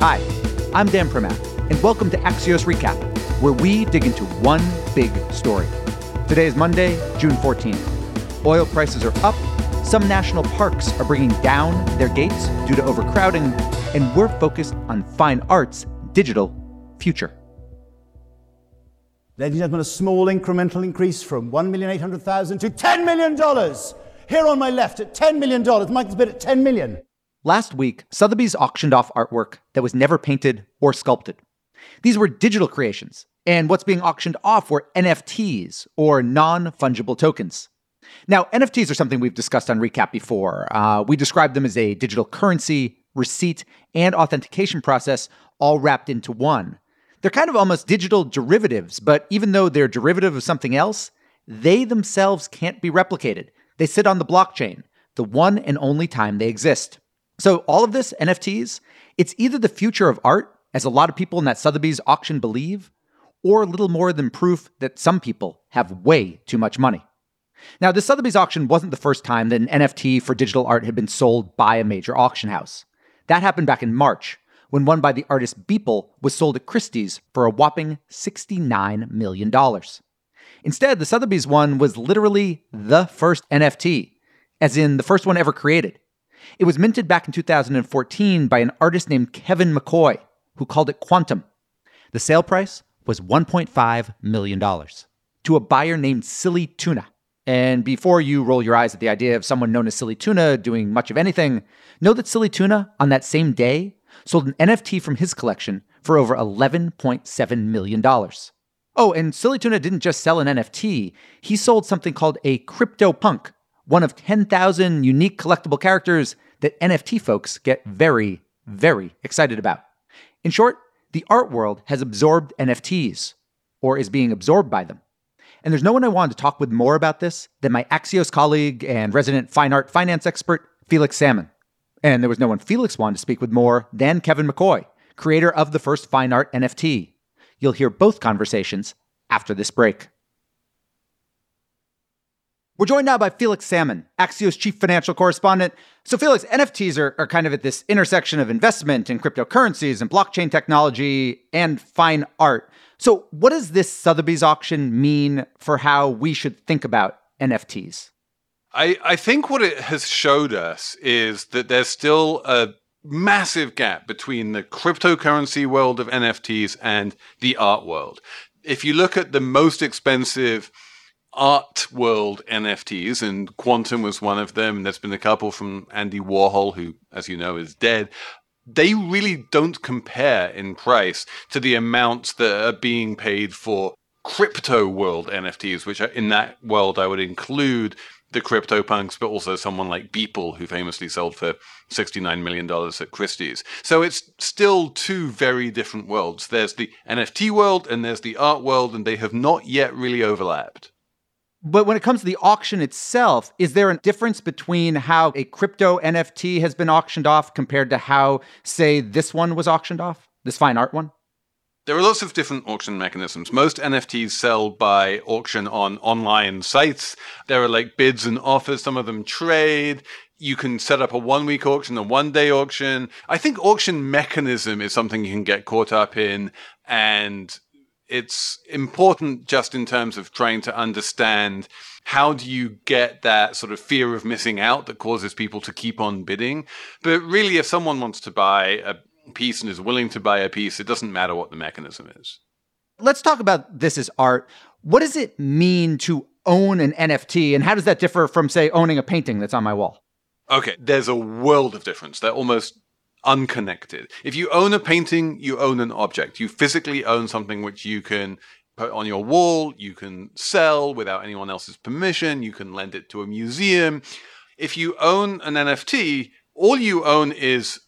Hi, I'm Dan Primack, and welcome to Axios Recap, where we dig into one big story. Today is Monday, June 14th. Oil prices are up, some national parks are bringing down their gates due to overcrowding, and we're focused on fine art's digital future. Ladies and gentlemen, a small incremental increase from 1,800,000 to $10 million. Here on my left at $10 million. Michael's bid at $10 million. Last week, Sotheby's auctioned off artwork that was never painted or sculpted. These were digital creations, and what's being auctioned off were NFTs, or non fungible tokens. Now, NFTs are something we've discussed on Recap before. Uh, we describe them as a digital currency, receipt, and authentication process all wrapped into one. They're kind of almost digital derivatives, but even though they're derivative of something else, they themselves can't be replicated. They sit on the blockchain, the one and only time they exist. So, all of this, NFTs, it's either the future of art, as a lot of people in that Sotheby's auction believe, or little more than proof that some people have way too much money. Now, the Sotheby's auction wasn't the first time that an NFT for digital art had been sold by a major auction house. That happened back in March, when one by the artist Beeple was sold at Christie's for a whopping $69 million. Instead, the Sotheby's one was literally the first NFT, as in the first one ever created. It was minted back in 2014 by an artist named Kevin McCoy, who called it Quantum. The sale price was $1.5 million to a buyer named Silly Tuna. And before you roll your eyes at the idea of someone known as Silly Tuna doing much of anything, know that Silly Tuna, on that same day, sold an NFT from his collection for over $11.7 million. Oh, and Silly Tuna didn't just sell an NFT, he sold something called a CryptoPunk, one of 10,000 unique collectible characters that NFT folks get very, very excited about. In short, the art world has absorbed NFTs, or is being absorbed by them. And there's no one I wanted to talk with more about this than my Axios colleague and resident fine art finance expert, Felix Salmon. And there was no one Felix wanted to speak with more than Kevin McCoy, creator of the first fine art NFT. You'll hear both conversations after this break. We're joined now by Felix Salmon, Axios chief financial correspondent. So, Felix, NFTs are, are kind of at this intersection of investment in cryptocurrencies and blockchain technology and fine art. So, what does this Sotheby's auction mean for how we should think about NFTs? I, I think what it has showed us is that there's still a massive gap between the cryptocurrency world of NFTs and the art world. If you look at the most expensive art world NFTs, and Quantum was one of them. There's been a couple from Andy Warhol, who, as you know, is dead. They really don't compare in price to the amounts that are being paid for crypto world NFTs, which in that world I would include the CryptoPunks, but also someone like Beeple, who famously sold for $69 million at Christie's. So it's still two very different worlds. There's the NFT world and there's the art world, and they have not yet really overlapped. But when it comes to the auction itself, is there a difference between how a crypto NFT has been auctioned off compared to how, say, this one was auctioned off? This fine art one? There are lots of different auction mechanisms. Most NFTs sell by auction on online sites. There are like bids and offers. Some of them trade. You can set up a one week auction, a one day auction. I think auction mechanism is something you can get caught up in and it's important just in terms of trying to understand how do you get that sort of fear of missing out that causes people to keep on bidding. But really, if someone wants to buy a piece and is willing to buy a piece, it doesn't matter what the mechanism is. Let's talk about this as art. What does it mean to own an NFT, and how does that differ from, say, owning a painting that's on my wall? Okay, there's a world of difference. They're almost unconnected. If you own a painting, you own an object. You physically own something which you can put on your wall, you can sell without anyone else's permission, you can lend it to a museum. If you own an NFT, all you own is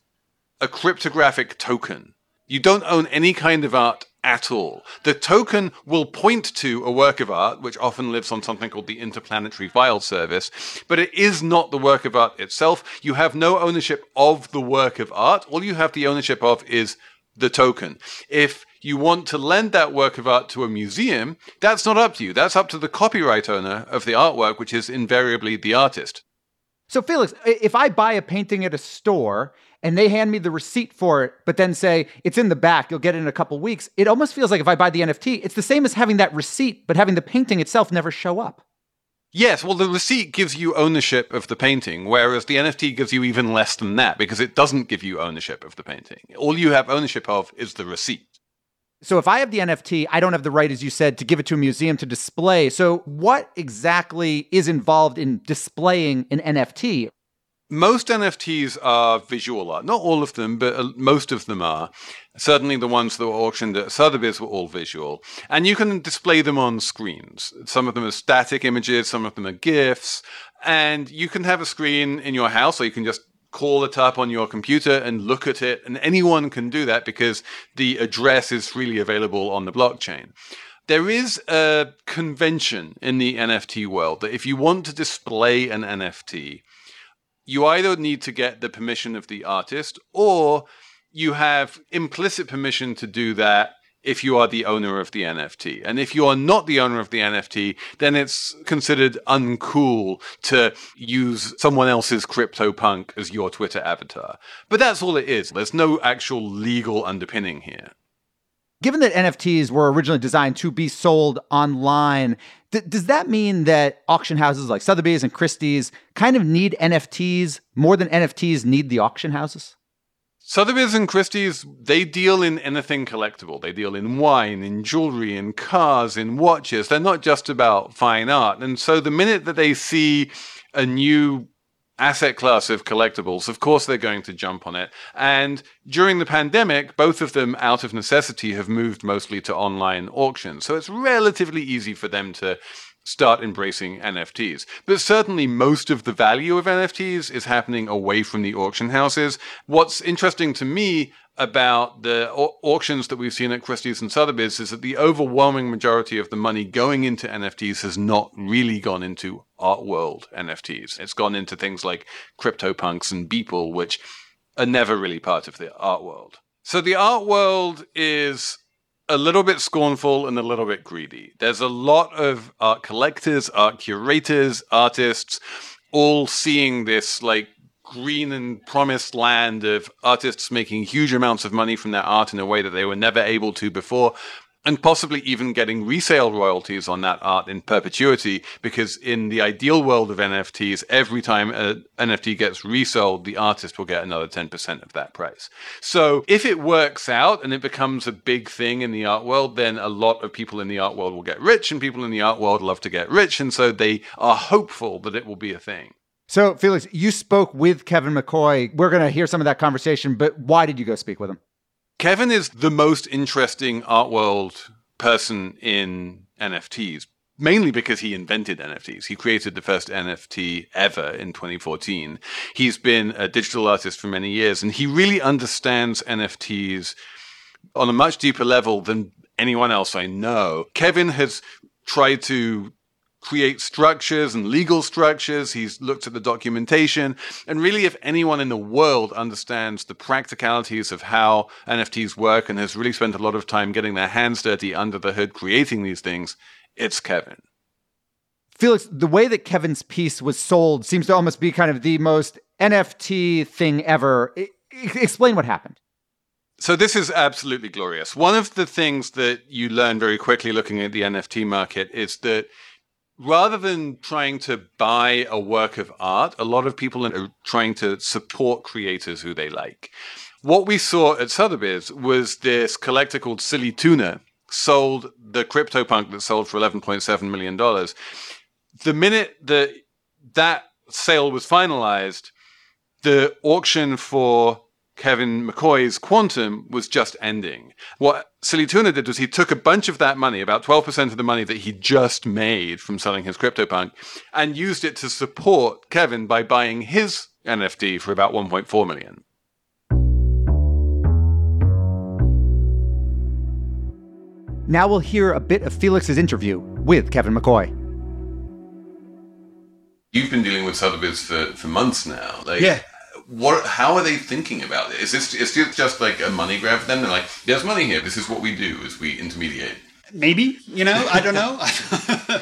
a cryptographic token. You don't own any kind of art at all. The token will point to a work of art, which often lives on something called the Interplanetary File Service, but it is not the work of art itself. You have no ownership of the work of art. All you have the ownership of is the token. If you want to lend that work of art to a museum, that's not up to you. That's up to the copyright owner of the artwork, which is invariably the artist. So, Felix, if I buy a painting at a store and they hand me the receipt for it, but then say it's in the back, you'll get it in a couple weeks, it almost feels like if I buy the NFT, it's the same as having that receipt, but having the painting itself never show up. Yes, well, the receipt gives you ownership of the painting, whereas the NFT gives you even less than that because it doesn't give you ownership of the painting. All you have ownership of is the receipt. So if I have the NFT, I don't have the right, as you said, to give it to a museum to display. So what exactly is involved in displaying an NFT? Most NFTs are visual art. Not all of them, but uh, most of them are. Certainly the ones that were auctioned at Sotheby's were all visual. And you can display them on screens. Some of them are static images, some of them are GIFs. And you can have a screen in your house, or you can just call it up on your computer and look at it. And anyone can do that because the address is freely available on the blockchain. There is a convention in the NFT world that if you want to display an NFT, you either need to get the permission of the artist or you have implicit permission to do that if you are the owner of the NFT. And if you are not the owner of the NFT, then it's considered uncool to use someone else's CryptoPunk as your Twitter avatar. But that's all it is. There's no actual legal underpinning here. Given that NFTs were originally designed to be sold online, does that mean that auction houses like Sotheby's and Christie's kind of need NFTs more than NFTs need the auction houses? Sotheby's and Christie's, they deal in anything collectible. They deal in wine, in jewelry, in cars, in watches. They're not just about fine art. And so the minute that they see a new asset class of collectibles, of course they're going to jump on it. And during the pandemic, both of them, out of necessity, have moved mostly to online auctions. So it's relatively easy for them to start embracing NFTs. But certainly most of the value of NFTs is happening away from the auction houses. What's interesting to me about the au- auctions that we've seen at Christie's and Sotheby's is that the overwhelming majority of the money going into NFTs has not really gone into art world NFTs. It's gone into things like CryptoPunks and Beeple, which are never really part of the art world. So the art world is a little bit scornful and a little bit greedy. There's a lot of art collectors, art curators, artists, all seeing this like green and promised land of artists making huge amounts of money from their art in a way that they were never able to before and possibly even getting resale royalties on that art in perpetuity because in the ideal world of NFTs every time an NFT gets resold the artist will get another 10% of that price. So if it works out and it becomes a big thing in the art world then a lot of people in the art world will get rich and people in the art world love to get rich and so they are hopeful that it will be a thing. So, Felix, you spoke with Kevin McCoy. We're going to hear some of that conversation, but why did you go speak with him? Kevin is the most interesting art world person in NFTs, mainly because he invented NFTs. He created the first NFT ever in 2014. He's been a digital artist for many years, and he really understands NFTs on a much deeper level than anyone else I know. Kevin has tried to create structures and legal structures. He's looked at the documentation. And really, if anyone in the world understands the practicalities of how NFTs work and has really spent a lot of time getting their hands dirty under the hood creating these things, it's Kevin. Felix, the way that Kevin's piece was sold seems to almost be kind of the most NFT thing ever. I- explain what happened. So this is absolutely glorious. One of the things that you learn very quickly looking at the NFT market is that rather than trying to buy a work of art, a lot of people are trying to support creators who they like. What we saw at Sotheby's was this collector called Silly Tuna sold the CryptoPunk that sold for $11.7 million. The minute that that sale was finalized, the auction for Kevin McCoy's Quantum was just ending. What Silly Tuna did was he took a bunch of that money, about 12% of the money that he just made from selling his CryptoPunk, and used it to support Kevin by buying his NFT for about 1.4 million. Now we'll hear a bit of Felix's interview with Kevin McCoy. You've been dealing with Sotheby's for, for months now. Like, yeah. What? How are they thinking about it? Is this is this just like a money grab for them? They're like, "There's money here. This is what we do: is we intermediate." Maybe, you know, I don't know.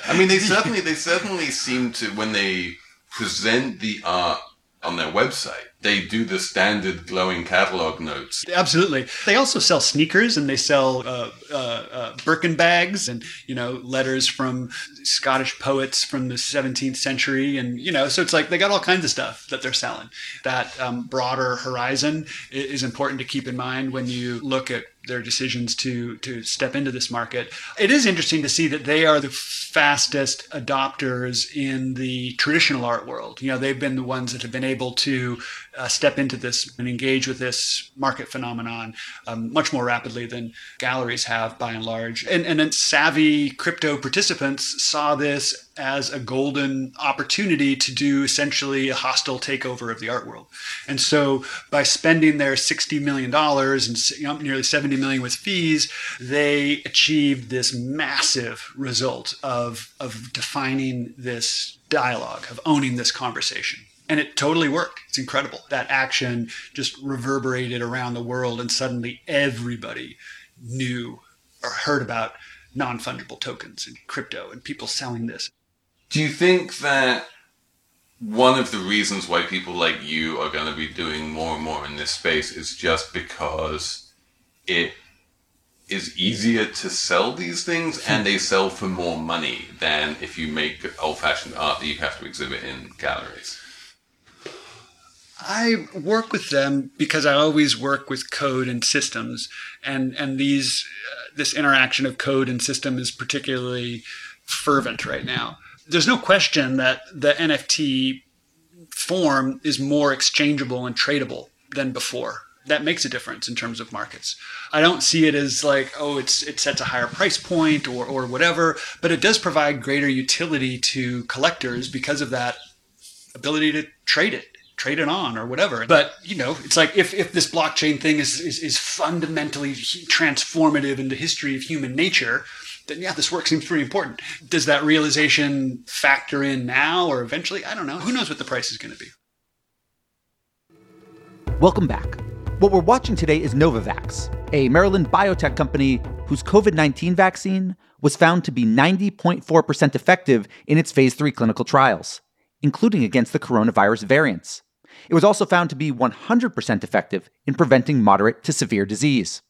I mean, they certainly they certainly seem to when they present the art on their website, they do the standard glowing catalog notes. Absolutely. They also sell sneakers and they sell uh, uh, uh, Birkin bags and, you know, letters from Scottish poets from the 17th century. And, you know, so it's like they got all kinds of stuff that they're selling. That um, broader horizon is important to keep in mind when you look at their decisions to to step into this market. It is interesting to see that they are the fastest adopters in the traditional art world. You know, they've been the ones that have been able to uh, step into this and engage with this market phenomenon um, much more rapidly than galleries have by and large. And, and then savvy crypto participants saw this as a golden opportunity to do essentially a hostile takeover of the art world. And so by spending their $60 million and nearly 70 million with fees, they achieved this massive result of, of defining this dialogue, of owning this conversation. And it totally worked. It's incredible. That action just reverberated around the world, and suddenly everybody knew or heard about non fungible tokens and crypto and people selling this. Do you think that one of the reasons why people like you are going to be doing more and more in this space is just because it is easier to sell these things and they sell for more money than if you make old fashioned art that you have to exhibit in galleries? I work with them because I always work with code and systems, and and these uh, this interaction of code and system is particularly fervent right now. There's no question that the NFT form is more exchangeable and tradable than before. That makes a difference in terms of markets. I don't see it as like, oh, it's it sets a higher price point or or whatever, but it does provide greater utility to collectors because of that ability to trade it trade it on or whatever but you know it's like if, if this blockchain thing is, is, is fundamentally transformative in the history of human nature then yeah this work seems pretty important does that realization factor in now or eventually i don't know who knows what the price is going to be Welcome back. What we're watching today is Novavax, a Maryland biotech company whose COVID 19 vaccine was found to be 90.4% effective in its phase 3 clinical trials, including against the coronavirus variants. It was also found to be 100% effective in preventing moderate to severe disease.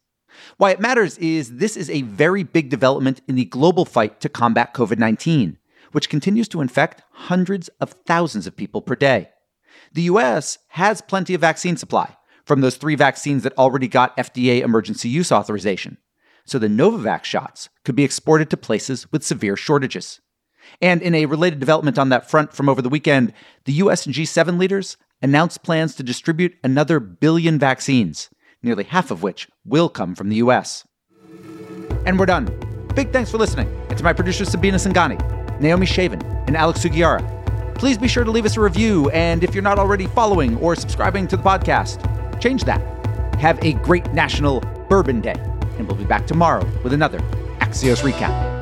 Why it matters is this is a very big development in the global fight to combat COVID 19, which continues to infect hundreds of thousands of people per day. The US has plenty of vaccine supply from those three vaccines that already got FDA emergency use authorization, so the Novavax shots could be exported to places with severe shortages. And in a related development on that front from over the weekend, the US and G7 leaders announced plans to distribute another billion vaccines, nearly half of which will come from the US. And we're done. Big thanks for listening, and to my producers Sabina Sangani, Naomi Shavin, and Alex Sugiura. Please be sure to leave us a review, and if you're not already following or subscribing to the podcast, change that. Have a great National Bourbon Day, and we'll be back tomorrow with another Axios Recap.